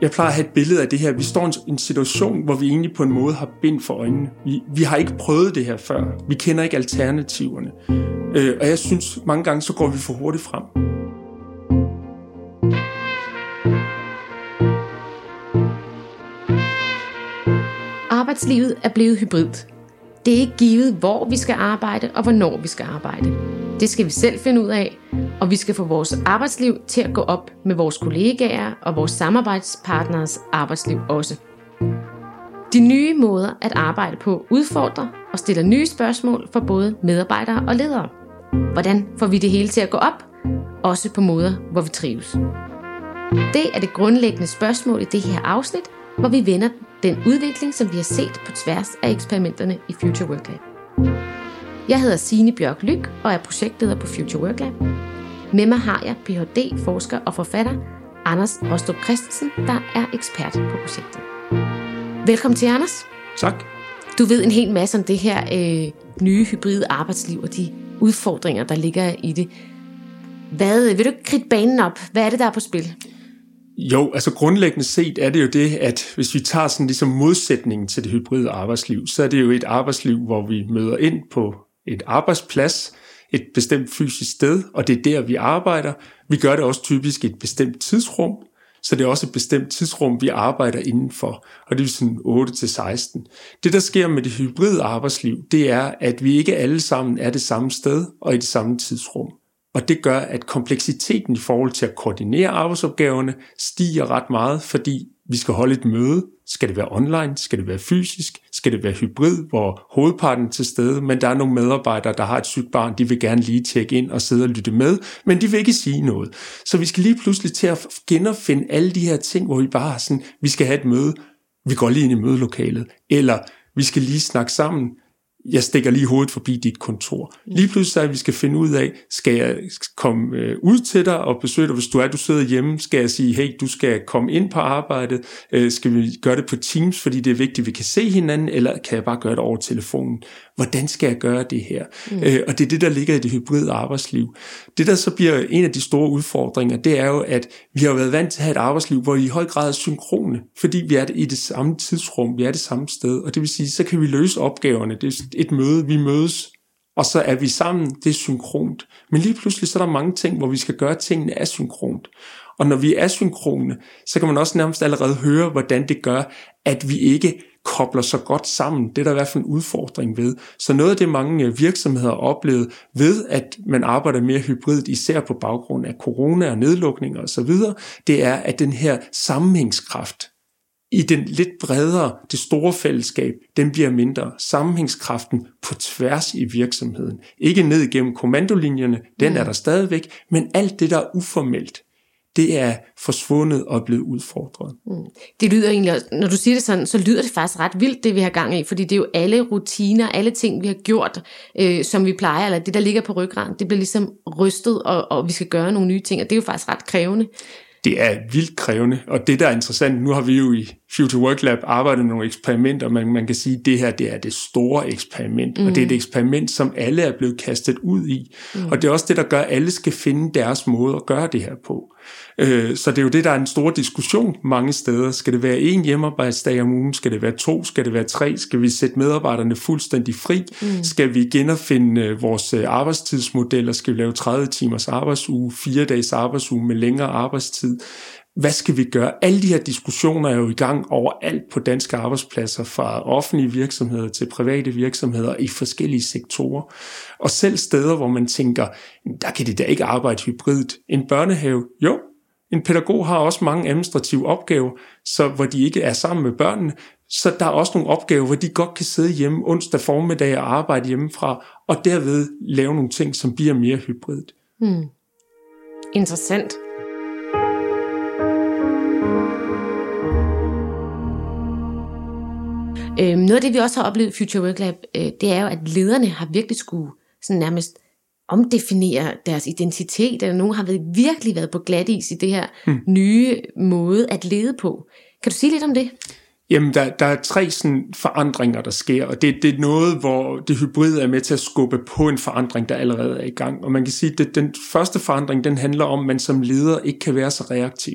jeg plejer at have et billede af det her. Vi står i en situation, hvor vi egentlig på en måde har bind for øjnene. Vi, vi har ikke prøvet det her før. Vi kender ikke alternativerne. Øh, og jeg synes, mange gange så går vi for hurtigt frem. Arbejdslivet er blevet hybrid. Det er ikke givet, hvor vi skal arbejde og hvornår vi skal arbejde. Det skal vi selv finde ud af, og vi skal få vores arbejdsliv til at gå op med vores kollegaer og vores samarbejdspartners arbejdsliv også. De nye måder at arbejde på udfordrer og stiller nye spørgsmål for både medarbejdere og ledere. Hvordan får vi det hele til at gå op, også på måder, hvor vi trives? Det er det grundlæggende spørgsmål i det her afsnit, hvor vi vender den udvikling, som vi har set på tværs af eksperimenterne i Future Work Lab. Jeg hedder Signe Bjørk Lyk og er projektleder på Future Work Lab. Med mig har jeg Ph.D. forsker og forfatter Anders Rostrup Christensen, der er ekspert på projektet. Velkommen til, Anders. Tak. Du ved en hel masse om det her øh, nye hybride arbejdsliv og de udfordringer, der ligger i det. Hvad, vil du kridte banen op? Hvad er det, der er på spil? Jo, altså grundlæggende set er det jo det, at hvis vi tager sådan ligesom modsætningen til det hybride arbejdsliv, så er det jo et arbejdsliv, hvor vi møder ind på et arbejdsplads, et bestemt fysisk sted, og det er der, vi arbejder. Vi gør det også typisk et bestemt tidsrum, så det er også et bestemt tidsrum, vi arbejder indenfor, og det er sådan 8-16. Det, der sker med det hybride arbejdsliv, det er, at vi ikke alle sammen er det samme sted og i det samme tidsrum. Og det gør, at kompleksiteten i forhold til at koordinere arbejdsopgaverne stiger ret meget, fordi vi skal holde et møde. Skal det være online? Skal det være fysisk? Skal det være hybrid, hvor hovedparten er til stede? Men der er nogle medarbejdere, der har et sygt barn, de vil gerne lige tjekke ind og sidde og lytte med, men de vil ikke sige noget. Så vi skal lige pludselig til at genopfinde alle de her ting, hvor vi bare har sådan, vi skal have et møde, vi går lige ind i mødelokalet, eller vi skal lige snakke sammen, jeg stikker lige hovedet forbi dit kontor. Lige pludselig så er, vi skal finde ud af, skal jeg komme øh, ud til dig og besøge dig, hvis du er, du sidder hjemme, skal jeg sige, hey, du skal komme ind på arbejdet, øh, skal vi gøre det på Teams, fordi det er vigtigt, at vi kan se hinanden, eller kan jeg bare gøre det over telefonen? Hvordan skal jeg gøre det her? Mm. Øh, og det er det, der ligger i det hybride arbejdsliv. Det, der så bliver en af de store udfordringer, det er jo, at vi har været vant til at have et arbejdsliv, hvor vi i høj grad er synkrone, fordi vi er i det samme tidsrum, vi er det samme sted, og det vil sige, så kan vi løse opgaverne. Det er et møde, vi mødes, og så er vi sammen, det er synkront. Men lige pludselig så er der mange ting, hvor vi skal gøre tingene asynkront. Og når vi er asynkrone, så kan man også nærmest allerede høre, hvordan det gør, at vi ikke kobler så godt sammen. Det er der i hvert fald en udfordring ved. Så noget af det, mange virksomheder har oplevet ved, at man arbejder mere hybridt, især på baggrund af corona og nedlukninger osv., det er, at den her sammenhængskraft, i den lidt bredere, det store fællesskab, den bliver mindre. Sammenhængskraften på tværs i virksomheden. Ikke ned gennem kommandolinjerne, den er mm. der stadigvæk, men alt det, der er uformelt, det er forsvundet og blevet udfordret. Mm. Det lyder egentlig, når du siger det sådan, så lyder det faktisk ret vildt, det vi har gang i, fordi det er jo alle rutiner, alle ting, vi har gjort, øh, som vi plejer, eller det, der ligger på ryggraden, det bliver ligesom rystet, og, og vi skal gøre nogle nye ting, og det er jo faktisk ret krævende det er vildt krævende, og det der er interessant, nu har vi jo i Future Work Lab arbejdet med nogle eksperimenter, men man kan sige, at det her det er det store eksperiment, mm. og det er et eksperiment, som alle er blevet kastet ud i, mm. og det er også det, der gør, at alle skal finde deres måde at gøre det her på. Øh, så det er jo det, der er en stor diskussion mange steder. Skal det være en hjemmearbejdsdag om ugen? Skal det være to? Skal det være tre? Skal vi sætte medarbejderne fuldstændig fri? Mm. Skal vi genopfinde øh, vores øh, arbejdstidsmodeller? Skal vi lave 30 timers arbejdsuge, fire dages arbejdsuge med længere arbejdstid? Hvad skal vi gøre? Alle de her diskussioner er jo i gang overalt på danske arbejdspladser, fra offentlige virksomheder til private virksomheder i forskellige sektorer. Og selv steder, hvor man tænker, der kan de da ikke arbejde hybridt. En børnehave, jo, en pædagog har også mange administrative opgaver, så hvor de ikke er sammen med børnene. Så der er også nogle opgaver, hvor de godt kan sidde hjemme onsdag formiddag og arbejde hjemmefra, og derved lave nogle ting, som bliver mere hybridt. Hmm. Interessant. Øhm, noget af det, vi også har oplevet i Future Work Lab, øh, det er jo, at lederne har virkelig skulle sådan nærmest omdefinere deres identitet, eller nogen har virkelig været på glat is i det her hmm. nye måde at lede på. Kan du sige lidt om det? Jamen, der, der er tre sådan forandringer, der sker, og det, det er noget, hvor det hybride er med til at skubbe på en forandring, der allerede er i gang. Og man kan sige, at den første forandring, den handler om, at man som leder ikke kan være så reaktiv.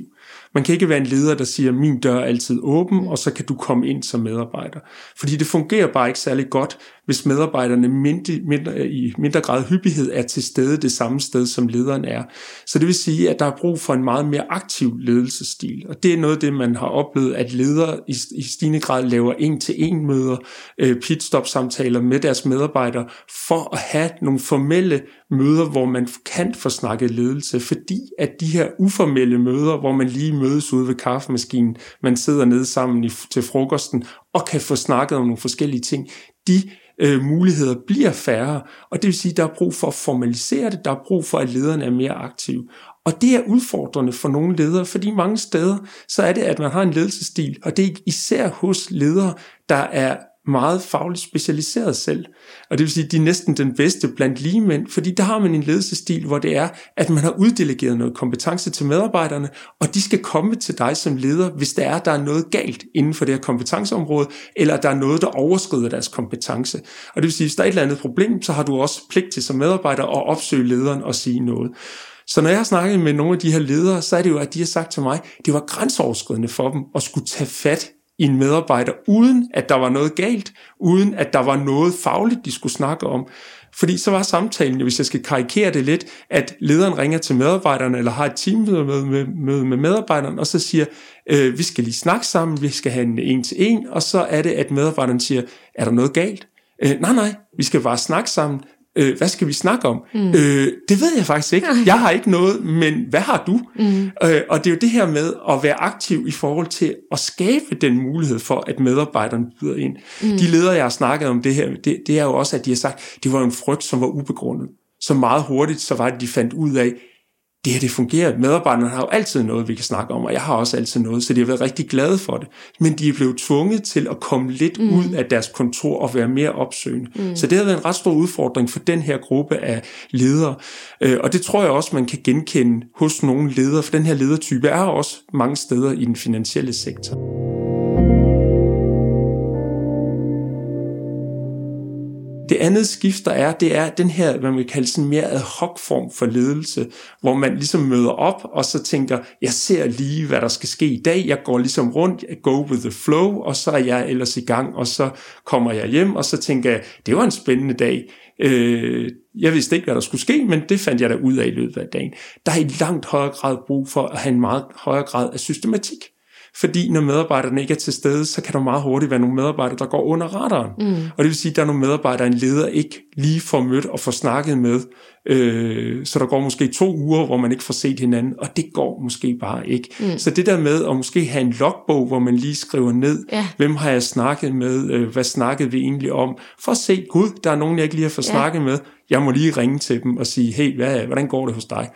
Man kan ikke være en leder, der siger, min dør er altid åben, og så kan du komme ind som medarbejder. Fordi det fungerer bare ikke særlig godt, hvis medarbejderne mindre, mindre, i mindre grad hyppighed er til stede det samme sted, som lederen er. Så det vil sige, at der er brug for en meget mere aktiv ledelsesstil. Og det er noget af det, man har oplevet, at ledere i, i stigende grad laver en-til-en møder, øh, pitstop-samtaler med deres medarbejdere, for at have nogle formelle møder, hvor man kan få snakket ledelse, fordi at de her uformelle møder, hvor man lige mødes ude ved kaffemaskinen, man sidder nede sammen i, til frokosten og kan få snakket om nogle forskellige ting, de øh, muligheder bliver færre, og det vil sige, at der er brug for at formalisere det, der er brug for, at lederne er mere aktive. Og det er udfordrende for nogle ledere, fordi mange steder, så er det, at man har en ledelsesstil, og det er især hos ledere, der er meget fagligt specialiseret selv. Og det vil sige, at de er næsten den bedste blandt lige mænd, fordi der har man en ledelsesstil, hvor det er, at man har uddelegeret noget kompetence til medarbejderne, og de skal komme til dig som leder, hvis der er, der er noget galt inden for det her kompetenceområde, eller der er noget, der overskrider deres kompetence. Og det vil sige, at hvis der er et eller andet problem, så har du også pligt til som medarbejder at opsøge lederen og sige noget. Så når jeg har snakket med nogle af de her ledere, så er det jo, at de har sagt til mig, at det var grænseoverskridende for dem at skulle tage fat i en medarbejder, uden at der var noget galt, uden at der var noget fagligt, de skulle snakke om. Fordi så var samtalen, hvis jeg skal karikere det lidt, at lederen ringer til medarbejderne, eller har et teammøde med, med, med, medarbejderen, og så siger, øh, vi skal lige snakke sammen, vi skal have en en til en, og så er det, at medarbejderen siger, er der noget galt? Øh, nej, nej, vi skal bare snakke sammen øh, hvad skal vi snakke om? Mm. Øh, det ved jeg faktisk ikke. Jeg har ikke noget, men hvad har du? Mm. Øh, og det er jo det her med at være aktiv i forhold til at skabe den mulighed for, at medarbejderne byder ind. Mm. De ledere, jeg har snakket om det her, det, det er jo også, at de har sagt, det var en frygt, som var ubegrundet. Så meget hurtigt, så var det, de fandt ud af, det her det fungerer. Medarbejderne har jo altid noget, vi kan snakke om, og jeg har også altid noget, så de har været rigtig glade for det. Men de er blevet tvunget til at komme lidt mm. ud af deres kontor og være mere opsøgende. Mm. Så det har været en ret stor udfordring for den her gruppe af ledere. Øh, og det tror jeg også, man kan genkende hos nogle ledere, for den her ledertype er også mange steder i den finansielle sektor. Det andet skift, der er, det er den her, hvad man vil kalde sådan mere ad hoc form for ledelse, hvor man ligesom møder op, og så tænker, jeg ser lige, hvad der skal ske i dag, jeg går ligesom rundt, jeg go with the flow, og så er jeg ellers i gang, og så kommer jeg hjem, og så tænker jeg, det var en spændende dag. Øh, jeg vidste ikke, hvad der skulle ske, men det fandt jeg da ud af i løbet af dagen. Der er i langt højere grad brug for at have en meget højere grad af systematik. Fordi når medarbejderne ikke er til stede, så kan der meget hurtigt være nogle medarbejdere, der går under radaren. Mm. Og det vil sige, at der er nogle medarbejdere, en leder ikke lige får mødt og får snakket med. Øh, så der går måske to uger, hvor man ikke får set hinanden, og det går måske bare ikke. Mm. Så det der med at måske have en logbog, hvor man lige skriver ned, ja. hvem har jeg snakket med, øh, hvad snakkede vi egentlig om, for at se, gud, der er nogen, jeg ikke lige har fået ja. snakket med, jeg må lige ringe til dem og sige, hey, hvad, hvordan går det hos dig?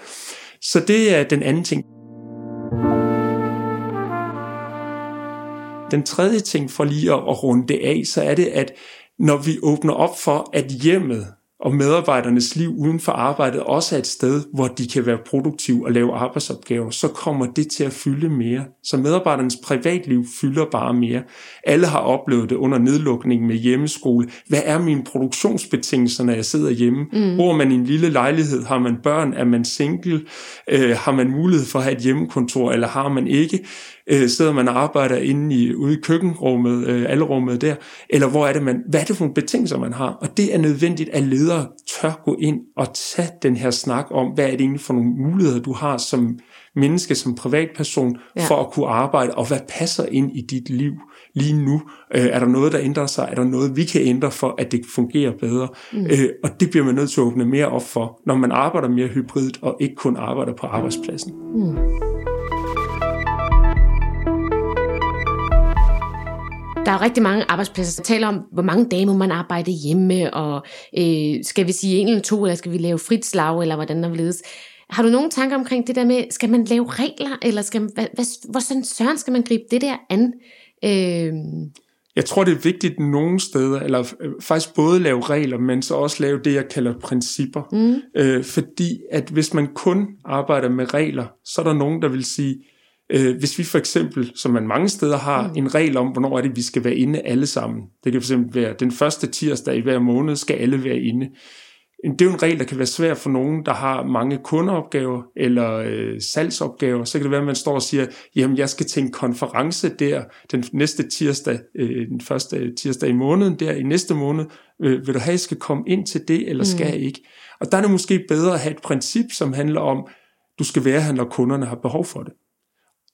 Så det er den anden ting. Den tredje ting for lige at runde det af, så er det, at når vi åbner op for, at hjemmet og medarbejdernes liv uden for arbejdet også er et sted, hvor de kan være produktive og lave arbejdsopgaver, så kommer det til at fylde mere. Så medarbejdernes privatliv fylder bare mere. Alle har oplevet det under nedlukningen med hjemmeskole. Hvad er mine produktionsbetingelser, når jeg sidder hjemme? Mm. Bor man i en lille lejlighed? Har man børn? Er man single? Øh, har man mulighed for at have et hjemmekontor, eller har man ikke? Øh, sidder man og arbejder inde i, ude i køkkenrummet, øh, alle rummet der? Eller hvor er det, man, hvad er det for nogle betingelser, man har? Og det er nødvendigt, at ledere tør gå ind og tage den her snak om, hvad er det egentlig for nogle muligheder, du har som menneske, som privatperson, ja. for at kunne arbejde, og hvad passer ind i dit liv lige nu? Øh, er der noget, der ændrer sig? Er der noget, vi kan ændre for, at det fungerer bedre? Mm. Øh, og det bliver man nødt til at åbne mere op for, når man arbejder mere hybridt, og ikke kun arbejder på arbejdspladsen. Mm. Der er rigtig mange arbejdspladser, der taler om, hvor mange dage må man arbejde hjemme, og øh, skal vi sige en eller to, eller skal vi lave frit slag, eller hvordan der vil ledes. Har du nogle tanker omkring det der med, skal man lave regler, eller skal, hvad, hvad, hvor sådan søren skal man gribe det der an? Øh... Jeg tror, det er vigtigt nogle steder, eller øh, faktisk både lave regler, men så også lave det, jeg kalder principper. Mm. Øh, fordi at hvis man kun arbejder med regler, så er der nogen, der vil sige, Øh, hvis vi for eksempel, som man mange steder har, mm. en regel om, hvornår er det, vi skal være inde alle sammen. Det kan for eksempel være, den første tirsdag i hver måned skal alle være inde. det er jo en regel, der kan være svær for nogen, der har mange kundeopgaver eller øh, salgsopgaver. Så kan det være, at man står og siger, jamen jeg skal til en konference der den næste tirsdag, øh, den første tirsdag i måneden, der i næste måned. Øh, vil du have, at jeg skal komme ind til det, eller skal mm. jeg ikke? Og der er det måske bedre at have et princip, som handler om, du skal være her, når kunderne har behov for det.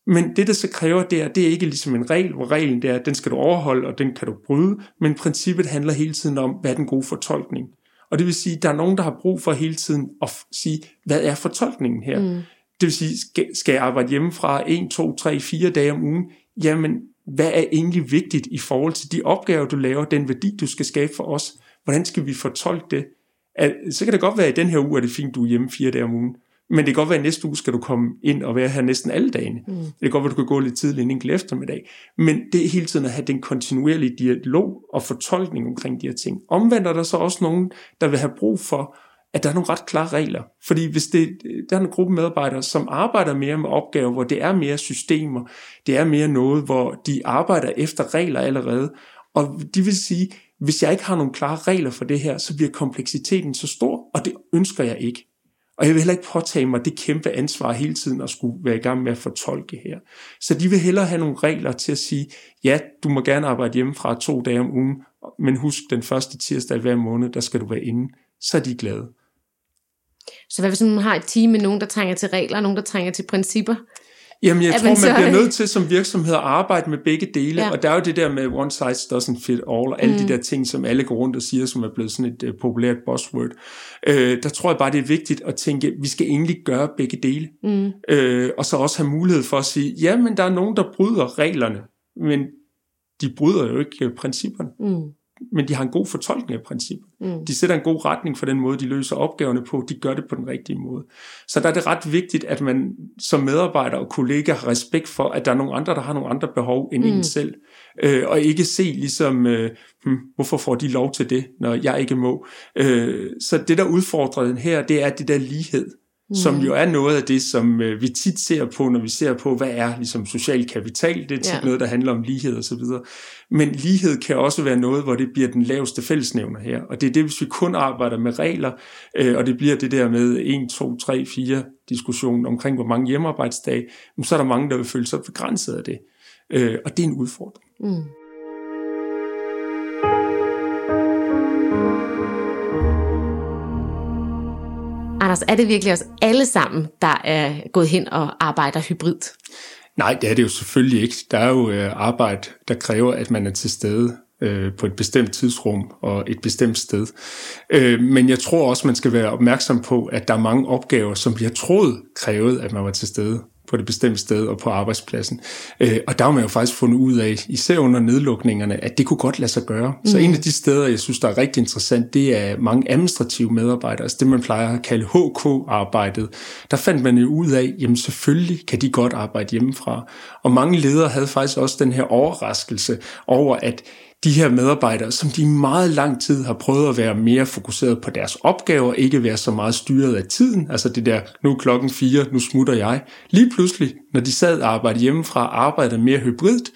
Men det, der så kræver, det er, det er ikke ligesom en regel, hvor reglen det er, den skal du overholde, og den kan du bryde, men princippet handler hele tiden om, hvad er den gode fortolkning. Og det vil sige, der er nogen, der har brug for hele tiden at sige, hvad er fortolkningen her? Mm. Det vil sige, skal, jeg arbejde hjemmefra 1, 2, 3, 4 dage om ugen? Jamen, hvad er egentlig vigtigt i forhold til de opgaver, du laver, den værdi, du skal skabe for os? Hvordan skal vi fortolke det? Så kan det godt være, at i den her uge er det fint, du er hjemme fire dage om ugen. Men det kan godt være, at næste uge skal du komme ind og være her næsten alle dagene. Mm. Det kan godt være, at du kan gå lidt tidligt en enkelt eftermiddag. Men det er hele tiden at have den kontinuerlige dialog og fortolkning omkring de her ting. Omvendt er der så også nogen, der vil have brug for, at der er nogle ret klare regler. Fordi hvis det, der er en gruppe medarbejdere, som arbejder mere med opgaver, hvor det er mere systemer, det er mere noget, hvor de arbejder efter regler allerede. Og de vil sige, hvis jeg ikke har nogle klare regler for det her, så bliver kompleksiteten så stor, og det ønsker jeg ikke. Og jeg vil heller ikke påtage mig det kæmpe ansvar hele tiden at skulle være i gang med at fortolke her. Så de vil hellere have nogle regler til at sige, ja, du må gerne arbejde hjemmefra to dage om ugen, men husk den første tirsdag hver måned, der skal du være inde. Så er de glade. Så hvad hvis man har et team med nogen, der trænger til regler, og nogen, der trænger til principper? Jamen, jeg tror, man, man bliver nødt til som virksomhed at arbejde med begge dele, ja. og der er jo det der med one size doesn't fit all, og alle mm. de der ting, som alle går rundt og siger, som er blevet sådan et uh, populært buzzword. Uh, der tror jeg bare, det er vigtigt at tænke, at vi skal egentlig gøre begge dele, mm. uh, og så også have mulighed for at sige, jamen, der er nogen, der bryder reglerne, men de bryder jo ikke principperne. Mm men de har en god fortolkning af princippet. Mm. De sætter en god retning for den måde, de løser opgaverne på. De gør det på den rigtige måde. Så der er det ret vigtigt, at man som medarbejder og kollega har respekt for, at der er nogle andre, der har nogle andre behov end mm. en selv. Øh, og ikke se ligesom, øh, hm, hvorfor får de lov til det, når jeg ikke må. Øh, så det, der udfordrer den her, det er det der lighed mm. som jo er noget af det, som øh, vi tit ser på, når vi ser på, hvad er ligesom social kapital. Det er tit ja. noget, der handler om lighed osv. Men lighed kan også være noget, hvor det bliver den laveste fællesnævner her. Og det er det, hvis vi kun arbejder med regler, øh, og det bliver det der med 1, 2, 3, 4 diskussion omkring, hvor mange hjemmearbejdsdage, så er der mange, der vil føle sig begrænset af det. Øh, og det er en udfordring. Mm. Anders, er det virkelig os alle sammen, der er gået hen og arbejder hybrid? Nej, det er det jo selvfølgelig ikke. Der er jo øh, arbejde, der kræver, at man er til stede øh, på et bestemt tidsrum og et bestemt sted. Øh, men jeg tror også, man skal være opmærksom på, at der er mange opgaver, som bliver troet krævet, at man var til stede på det bestemte sted og på arbejdspladsen. Øh, og der har man jo faktisk fundet ud af, især under nedlukningerne, at det kunne godt lade sig gøre. Mm. Så en af de steder, jeg synes, der er rigtig interessant, det er mange administrative medarbejdere, altså det man plejer at kalde HK-arbejdet. Der fandt man jo ud af, jamen selvfølgelig kan de godt arbejde hjemmefra. Og mange ledere havde faktisk også den her overraskelse over, at de her medarbejdere, som de i meget lang tid har prøvet at være mere fokuseret på deres opgaver, ikke være så meget styret af tiden, altså det der, nu er klokken fire, nu smutter jeg. Lige pludselig, når de sad og arbejdede hjemmefra, arbejdede mere hybridt,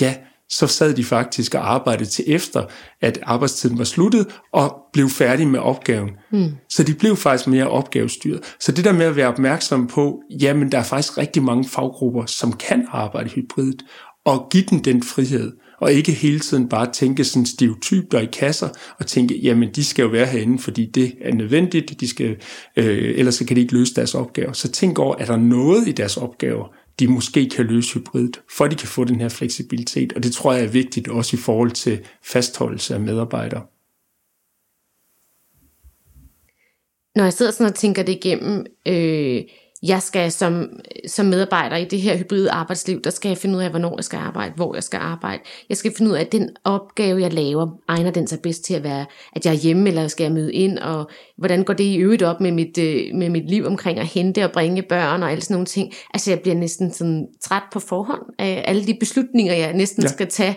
ja, så sad de faktisk og arbejdede til efter, at arbejdstiden var sluttet, og blev færdige med opgaven. Mm. Så de blev faktisk mere opgavestyret. Så det der med at være opmærksom på, jamen der er faktisk rigtig mange faggrupper, som kan arbejde hybridt, og give dem den frihed og ikke hele tiden bare tænke sådan stereotyper i kasser, og tænke, jamen de skal jo være herinde, fordi det er nødvendigt, de skal, øh, ellers så kan de ikke løse deres opgaver. Så tænk over, er der noget i deres opgaver, de måske kan løse hybridt, for de kan få den her fleksibilitet, og det tror jeg er vigtigt også i forhold til fastholdelse af medarbejdere. Når jeg sidder sådan og tænker det igennem, øh, jeg skal som, som medarbejder i det her hybride arbejdsliv, der skal jeg finde ud af, hvornår jeg skal arbejde, hvor jeg skal arbejde. Jeg skal finde ud af, at den opgave, jeg laver, egner den sig bedst til at være, at jeg er hjemme, eller skal jeg møde ind, og hvordan går det i øvrigt op med mit, øh, med mit liv omkring at hente og bringe børn og alle sådan nogle ting. Altså jeg bliver næsten sådan træt på forhånd af alle de beslutninger, jeg næsten ja. skal tage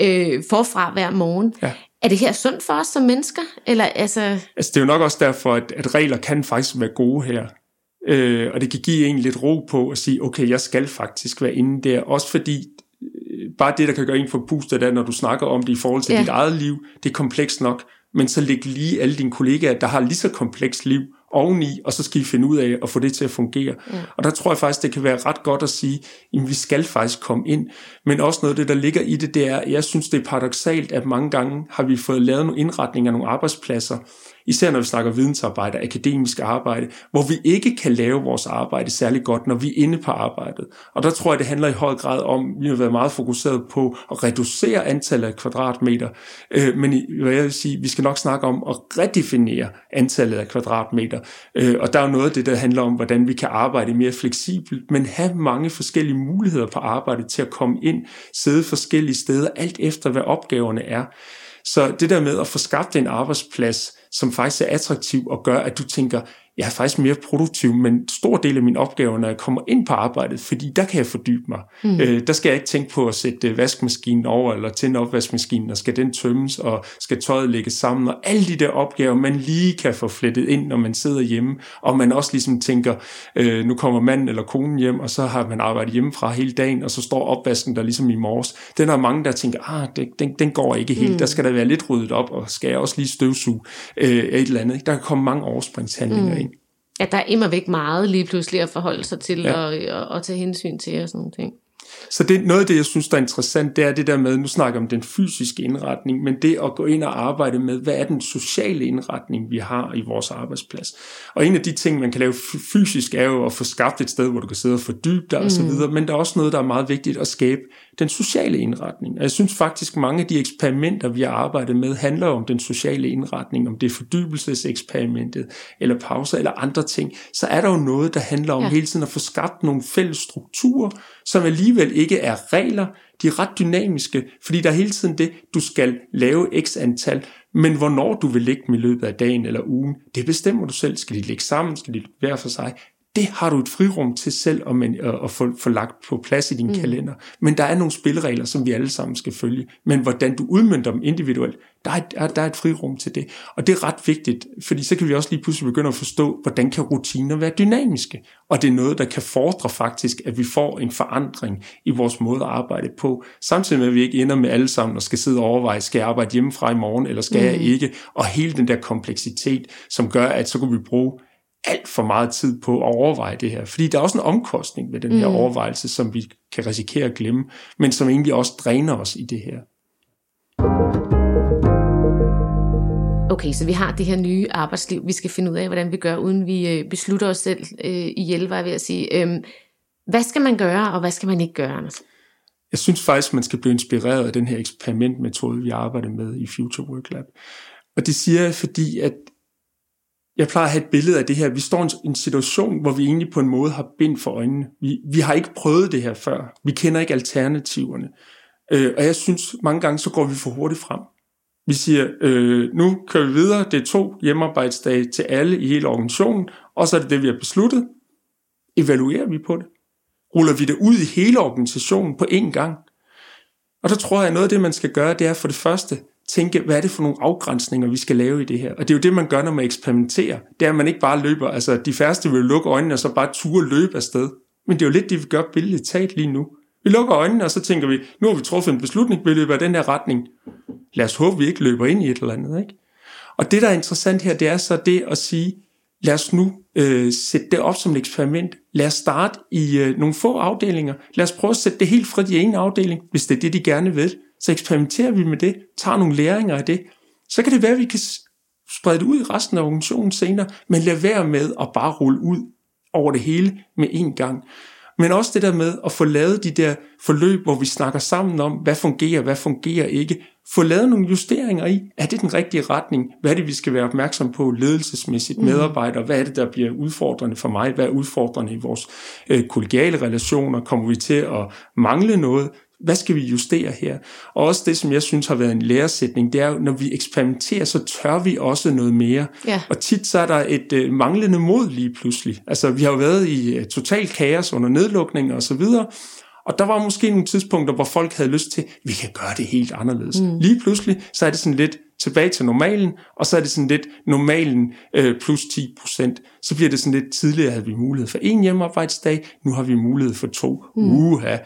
øh, forfra hver morgen. Ja. Er det her sundt for os som mennesker? Eller, altså... altså det er jo nok også derfor, at, at regler kan faktisk være gode her. Øh, og det kan give en lidt ro på at sige, okay, jeg skal faktisk være inde der. Også fordi øh, bare det, der kan gøre en for pustet, er, når du snakker om det i forhold til ja. dit eget liv, det er komplekst nok. men så læg lige alle dine kollegaer, der har lige så komplekst liv, oveni, og så skal I finde ud af at få det til at fungere. Mm. Og der tror jeg faktisk, det kan være ret godt at sige, at vi skal faktisk komme ind. Men også noget af det, der ligger i det, det er, jeg synes, det er paradoxalt, at mange gange har vi fået lavet nogle indretninger af nogle arbejdspladser, især når vi snakker vidensarbejde, akademisk arbejde, hvor vi ikke kan lave vores arbejde særlig godt, når vi er inde på arbejdet. Og der tror jeg, det handler i høj grad om, vi har været meget fokuseret på at reducere antallet af kvadratmeter, øh, men hvad jeg vil sige, vi skal nok snakke om at redefinere antallet af kvadratmeter. Øh, og der er jo noget af det, der handler om, hvordan vi kan arbejde mere fleksibelt, men have mange forskellige muligheder på arbejdet til at komme ind, sidde forskellige steder, alt efter hvad opgaverne er. Så det der med at få skabt en arbejdsplads, som faktisk er attraktiv og gør, at du tænker, jeg er faktisk mere produktiv, men stor del af min opgave, når jeg kommer ind på arbejdet, fordi der kan jeg fordybe mig. Mm. Øh, der skal jeg ikke tænke på at sætte vaskemaskinen over, eller tænde opvaskemaskinen, og skal den tømmes, og skal tøjet lægge sammen, og alle de der opgaver, man lige kan få flettet ind, når man sidder hjemme, og man også ligesom tænker, øh, nu kommer manden eller konen hjem, og så har man arbejdet hjemmefra hele dagen, og så står opvasken der ligesom i morges. Den er mange, der tænker, ah, den, den, den går ikke helt, mm. der skal der være lidt ryddet op, og skal jeg også lige støvsuge øh, et eller andet. Der kan komme mange overspringshandlinger mm. ind at der er immer væk meget lige pludselig at forholde sig til ja. og, og, og tage hensyn til og sådan nogle ting. Så det, noget af det, jeg synes, der er interessant, det er det der med, nu snakker om den fysiske indretning, men det at gå ind og arbejde med, hvad er den sociale indretning, vi har i vores arbejdsplads. Og en af de ting, man kan lave fysisk, er jo at få skabt et sted, hvor du kan sidde og fordybe dig mm. osv., men der er også noget, der er meget vigtigt at skabe den sociale indretning. Og jeg synes faktisk, mange af de eksperimenter, vi har arbejdet med, handler om den sociale indretning, om det er fordybelseseksperimentet, eller pauser, eller andre ting. Så er der jo noget, der handler om ja. hele tiden at få skabt nogle fælles strukturer, som alligevel ikke er regler, de er ret dynamiske, fordi der er hele tiden det, du skal lave x antal, men hvornår du vil lægge dem i løbet af dagen eller ugen, det bestemmer du selv. Skal de ligge sammen? Skal de være for sig? Det har du et frirum til selv at, man, at, at få, få lagt på plads i din mm. kalender. Men der er nogle spilleregler, som vi alle sammen skal følge. Men hvordan du udmyndter dem individuelt, der er, der, der er et frirum til det. Og det er ret vigtigt, fordi så kan vi også lige pludselig begynde at forstå, hvordan kan rutiner være dynamiske. Og det er noget, der kan fordre faktisk, at vi får en forandring i vores måde at arbejde på. Samtidig med, at vi ikke ender med alle sammen og skal sidde og overveje, skal jeg arbejde hjemmefra i morgen, eller skal mm. jeg ikke? Og hele den der kompleksitet, som gør, at så kan vi bruge alt for meget tid på at overveje det her. Fordi der er også en omkostning ved den her mm. overvejelse, som vi kan risikere at glemme, men som egentlig også dræner os i det her. Okay, så vi har det her nye arbejdsliv, vi skal finde ud af, hvordan vi gør, uden vi øh, beslutter os selv øh, ihjel, var jeg ved at sige. Øhm, hvad skal man gøre, og hvad skal man ikke gøre, Anders? Jeg synes faktisk, man skal blive inspireret af den her eksperimentmetode, vi arbejder med i Future Work Lab. Og det siger jeg, fordi at jeg plejer at have et billede af det her. Vi står i en situation, hvor vi egentlig på en måde har bind for øjnene. Vi, vi har ikke prøvet det her før. Vi kender ikke alternativerne. Øh, og jeg synes, mange gange så går vi for hurtigt frem. Vi siger, øh, nu kører vi videre. Det er to hjemmearbejdsdage til alle i hele organisationen. Og så er det det, vi har besluttet. Evaluerer vi på det? Ruller vi det ud i hele organisationen på én gang? Og der tror jeg, at noget af det, man skal gøre, det er for det første tænke, hvad er det for nogle afgrænsninger, vi skal lave i det her? Og det er jo det, man gør, når man eksperimenterer. Det er, at man ikke bare løber, altså de færreste vil lukke øjnene og så bare ture løbe afsted. Men det er jo lidt det, vi gør billedet talt lige nu. Vi lukker øjnene, og så tænker vi, nu har vi truffet en beslutning, vi løber i den her retning. Lad os håbe, vi ikke løber ind i et eller andet. Ikke? Og det, der er interessant her, det er så det at sige, lad os nu øh, sætte det op som et eksperiment. Lad os starte i øh, nogle få afdelinger. Lad os prøve at sætte det helt frit i en afdeling, hvis det er det, de gerne vil så eksperimenterer vi med det, tager nogle læringer af det. Så kan det være, at vi kan sprede det ud i resten af organisationen senere, men lad være med at bare rulle ud over det hele med en gang. Men også det der med at få lavet de der forløb, hvor vi snakker sammen om, hvad fungerer, hvad fungerer ikke. Få lavet nogle justeringer i, er det den rigtige retning? Hvad er det, vi skal være opmærksom på ledelsesmæssigt, mm. medarbejdere? Hvad er det, der bliver udfordrende for mig? Hvad er udfordrende i vores øh, kollegiale relationer? Kommer vi til at mangle noget? Hvad skal vi justere her? Og også det, som jeg synes har været en læresætning, det er når vi eksperimenterer, så tør vi også noget mere. Ja. Og tit så er der et øh, manglende mod lige pludselig. Altså, vi har jo været i øh, total kaos under nedlukning og så videre, og der var måske nogle tidspunkter, hvor folk havde lyst til, vi kan gøre det helt anderledes. Mm. Lige pludselig, så er det sådan lidt tilbage til normalen, og så er det sådan lidt normalen øh, plus 10 procent. Så bliver det sådan lidt tidligere, havde vi mulighed for en hjemmearbejdsdag, nu har vi mulighed for to. Mm. Uha,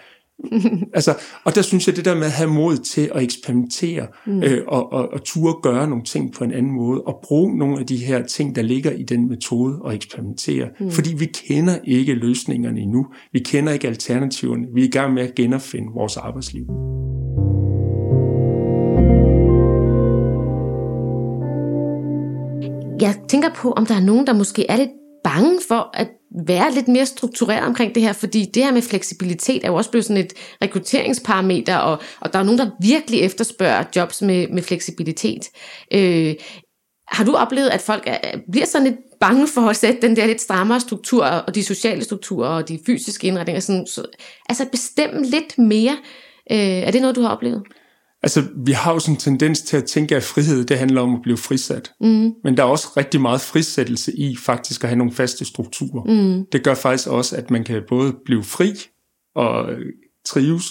altså, og der synes jeg, det der med at have mod til at eksperimentere mm. øh, og, og, og turde gøre nogle ting på en anden måde, og bruge nogle af de her ting, der ligger i den metode, og eksperimentere. Mm. Fordi vi kender ikke løsningerne endnu. Vi kender ikke alternativerne. Vi er i gang med at genopfinde vores arbejdsliv. Jeg tænker på, om der er nogen, der måske er lidt bange for at være lidt mere struktureret omkring det her, fordi det her med fleksibilitet er jo også blevet sådan et rekrutteringsparameter, og, og der er nogen, der virkelig efterspørger jobs med, med fleksibilitet. Øh, har du oplevet, at folk er, bliver sådan lidt bange for at sætte den der lidt strammere struktur, og de sociale strukturer, og de fysiske indretninger, sådan, så, altså bestemme lidt mere? Øh, er det noget, du har oplevet? Altså, vi har jo sådan en tendens til at tænke, at frihed, det handler om at blive frisat. Mm. Men der er også rigtig meget frisættelse i faktisk at have nogle faste strukturer. Mm. Det gør faktisk også, at man kan både blive fri og trives,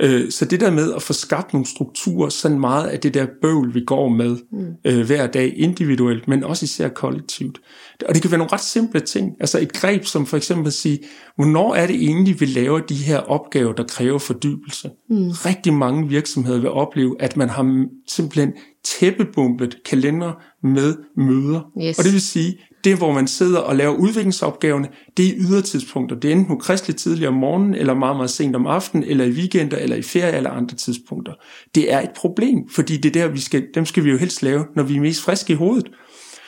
Øh, så det der med at få skabt nogle strukturer, sådan meget af det der bøvl, vi går med mm. øh, hver dag individuelt, men også især kollektivt. Og det kan være nogle ret simple ting. Altså et greb som for eksempel at sige, hvornår er det egentlig, vi laver de her opgaver, der kræver fordybelse? Mm. Rigtig mange virksomheder vil opleve, at man har simpelthen tæppebumpet kalender med møder. Yes. Og det vil sige, det hvor man sidder og laver udviklingsopgaverne, det er ydertidspunkter. Det er enten kristligt tidligere om morgenen, eller meget, meget sent om aftenen, eller i weekender, eller i ferie, eller andre tidspunkter. Det er et problem, fordi det der, vi skal, dem skal vi jo helst lave, når vi er mest friske i hovedet.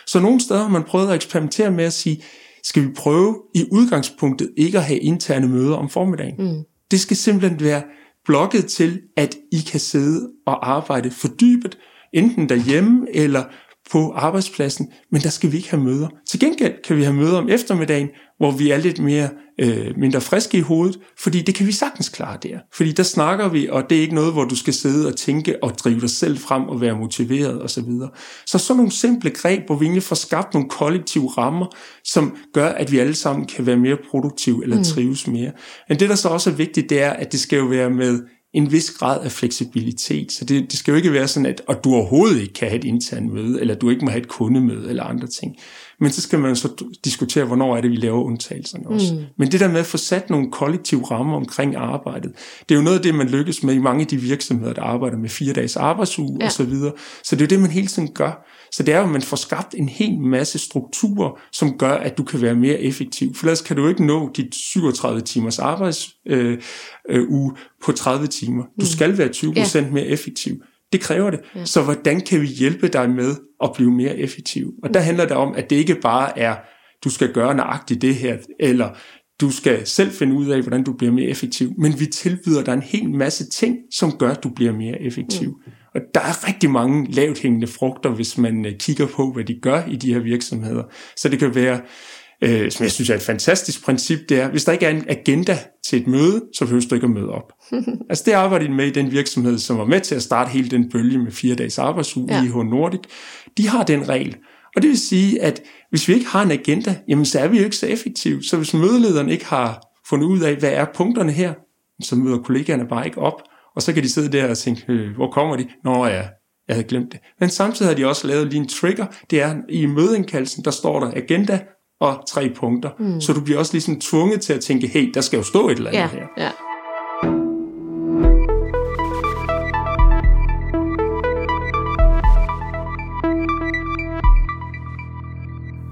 Så nogle steder har man prøvet at eksperimentere med at sige, skal vi prøve i udgangspunktet ikke at have interne møder om formiddagen. Mm. Det skal simpelthen være blokket til, at I kan sidde og arbejde fordybet, enten derhjemme eller på arbejdspladsen, men der skal vi ikke have møder. Til gengæld kan vi have møder om eftermiddagen, hvor vi er lidt mere øh, mindre friske i hovedet, fordi det kan vi sagtens klare der. Fordi der snakker vi, og det er ikke noget, hvor du skal sidde og tænke og drive dig selv frem og være motiveret osv. Så, videre. så sådan nogle simple greb, hvor vi egentlig får skabt nogle kollektive rammer, som gør, at vi alle sammen kan være mere produktive eller mm. trives mere. Men det, der så også er vigtigt, det er, at det skal jo være med en vis grad af fleksibilitet. Så det, det skal jo ikke være sådan, at, og du overhovedet ikke kan have et internt møde, eller du ikke må have et kundemøde, eller andre ting. Men så skal man så diskutere, hvornår er det, vi laver undtagelserne også. Mm. Men det der med at få sat nogle kollektive rammer omkring arbejdet, det er jo noget af det, man lykkes med i mange af de virksomheder, der arbejder med fire dages arbejdsuge ja. osv. Så, videre. så det er jo det, man hele tiden gør. Så det er jo, at man får skabt en hel masse strukturer, som gør, at du kan være mere effektiv. For ellers kan du ikke nå dit 37 timers arbejdsuge øh, øh, på 30 timer. Du mm. skal være 20% ja. mere effektiv. Det kræver det. Ja. Så hvordan kan vi hjælpe dig med at blive mere effektiv? Og der mm. handler det om, at det ikke bare er, du skal gøre nøjagtigt det her, eller du skal selv finde ud af, hvordan du bliver mere effektiv, men vi tilbyder dig en hel masse ting, som gør, at du bliver mere effektiv. Mm. Og der er rigtig mange lavt hængende frugter, hvis man øh, kigger på, hvad de gør i de her virksomheder. Så det kan være, øh, som jeg synes er et fantastisk princip, det er, hvis der ikke er en agenda til et møde, så behøver du ikke at møde op. altså det arbejder de med i den virksomhed, som var med til at starte hele den bølge med fire dages arbejdsuge ja. i H Nordic. De har den regel. Og det vil sige, at hvis vi ikke har en agenda, jamen så er vi jo ikke så effektive. Så hvis mødelederen ikke har fundet ud af, hvad er punkterne her, så møder kollegaerne bare ikke op. Og så kan de sidde der og tænke, øh, hvor kommer de? Nå ja, jeg havde glemt det. Men samtidig har de også lavet lige en trigger. Det er i mødeindkaldelsen, der står der agenda og tre punkter. Mm. Så du bliver også ligesom tvunget til at tænke, hey, der skal jo stå et eller andet ja, her. Ja.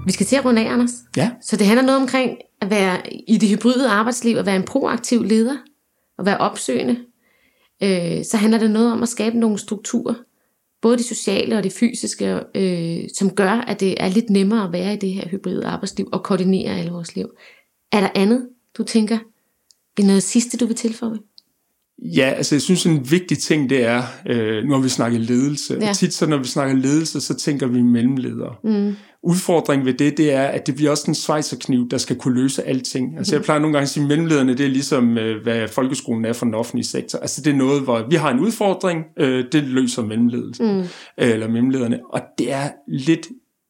Vi skal til at runde af, Anders. Ja. Så det handler noget omkring at være i det hybride arbejdsliv, at være en proaktiv leder, og være opsøgende. Øh, så handler det noget om at skabe nogle strukturer, både det sociale og det fysiske, øh, som gør, at det er lidt nemmere at være i det her hybride arbejdsliv og koordinere alle vores liv. Er der andet, du tænker, er noget sidste, du vil tilføje? Ja, altså jeg synes en vigtig ting det er, øh, nu har vi snakket ledelse, ja. og tit så når vi snakker ledelse, så tænker vi mellemledere. Mm. Udfordringen ved det, det er, at det bliver også en svejserkniv, der skal kunne løse alting. Altså jeg mhm. plejer nogle gange at sige, at mellemlederne, det er ligesom, øh, hvad folkeskolen er for den offentlige sektor. Altså det er noget, hvor vi har en udfordring, øh, det løser mellemledelsen, mm. eller mellemlederne, og det er lidt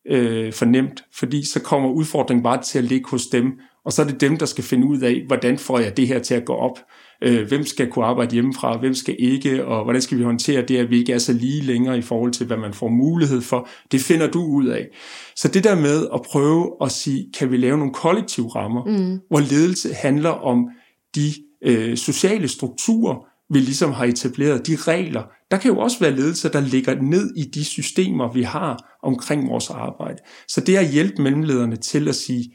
øh, fornemt, fordi så kommer udfordringen bare til at ligge hos dem, og så er det dem, der skal finde ud af, hvordan får jeg det her til at gå op øh, hvem skal kunne arbejde hjemmefra, hvem skal ikke, og hvordan skal vi håndtere det, at vi ikke er så lige længere i forhold til, hvad man får mulighed for. Det finder du ud af. Så det der med at prøve at sige, kan vi lave nogle kollektive rammer, mm. hvor ledelse handler om de øh, sociale strukturer, vi ligesom har etableret, de regler. Der kan jo også være ledelser, der ligger ned i de systemer, vi har omkring vores arbejde. Så det at hjælpe mellemlederne til at sige,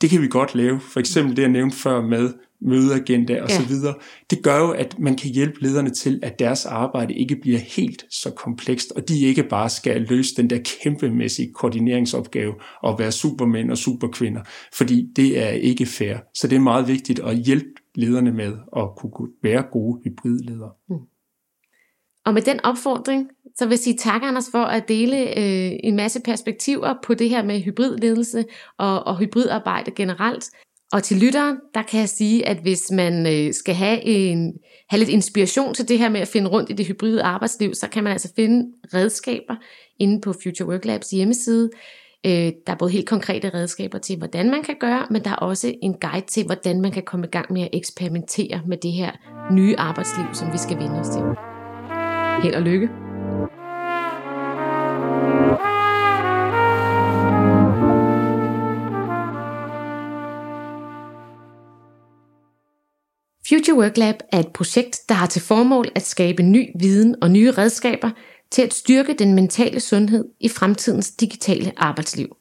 det kan vi godt lave. For eksempel det, jeg nævnte før med mødeagenda og ja. så videre. Det gør jo, at man kan hjælpe lederne til, at deres arbejde ikke bliver helt så komplekst, og de ikke bare skal løse den der kæmpemæssige koordineringsopgave og være supermænd og superkvinder, fordi det er ikke fair. Så det er meget vigtigt at hjælpe lederne med at kunne være gode hybridledere. Mm. Og med den opfordring, så vil jeg sige tak, Anders, for at dele øh, en masse perspektiver på det her med hybridledelse og, og hybridarbejde generelt. Og til lytteren, der kan jeg sige, at hvis man øh, skal have, en, have lidt inspiration til det her med at finde rundt i det hybride arbejdsliv, så kan man altså finde redskaber inde på Future Work Labs hjemmeside. Øh, der er både helt konkrete redskaber til, hvordan man kan gøre, men der er også en guide til, hvordan man kan komme i gang med at eksperimentere med det her nye arbejdsliv, som vi skal vende os til. Held og lykke! Future Work Lab er et projekt, der har til formål at skabe ny viden og nye redskaber til at styrke den mentale sundhed i fremtidens digitale arbejdsliv.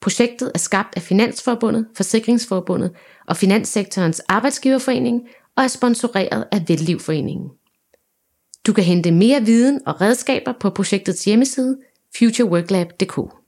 Projektet er skabt af Finansforbundet, Forsikringsforbundet og Finanssektorens Arbejdsgiverforening og er sponsoreret af Vellivforeningen. Du kan hente mere viden og redskaber på projektets hjemmeside futureworklab.dk.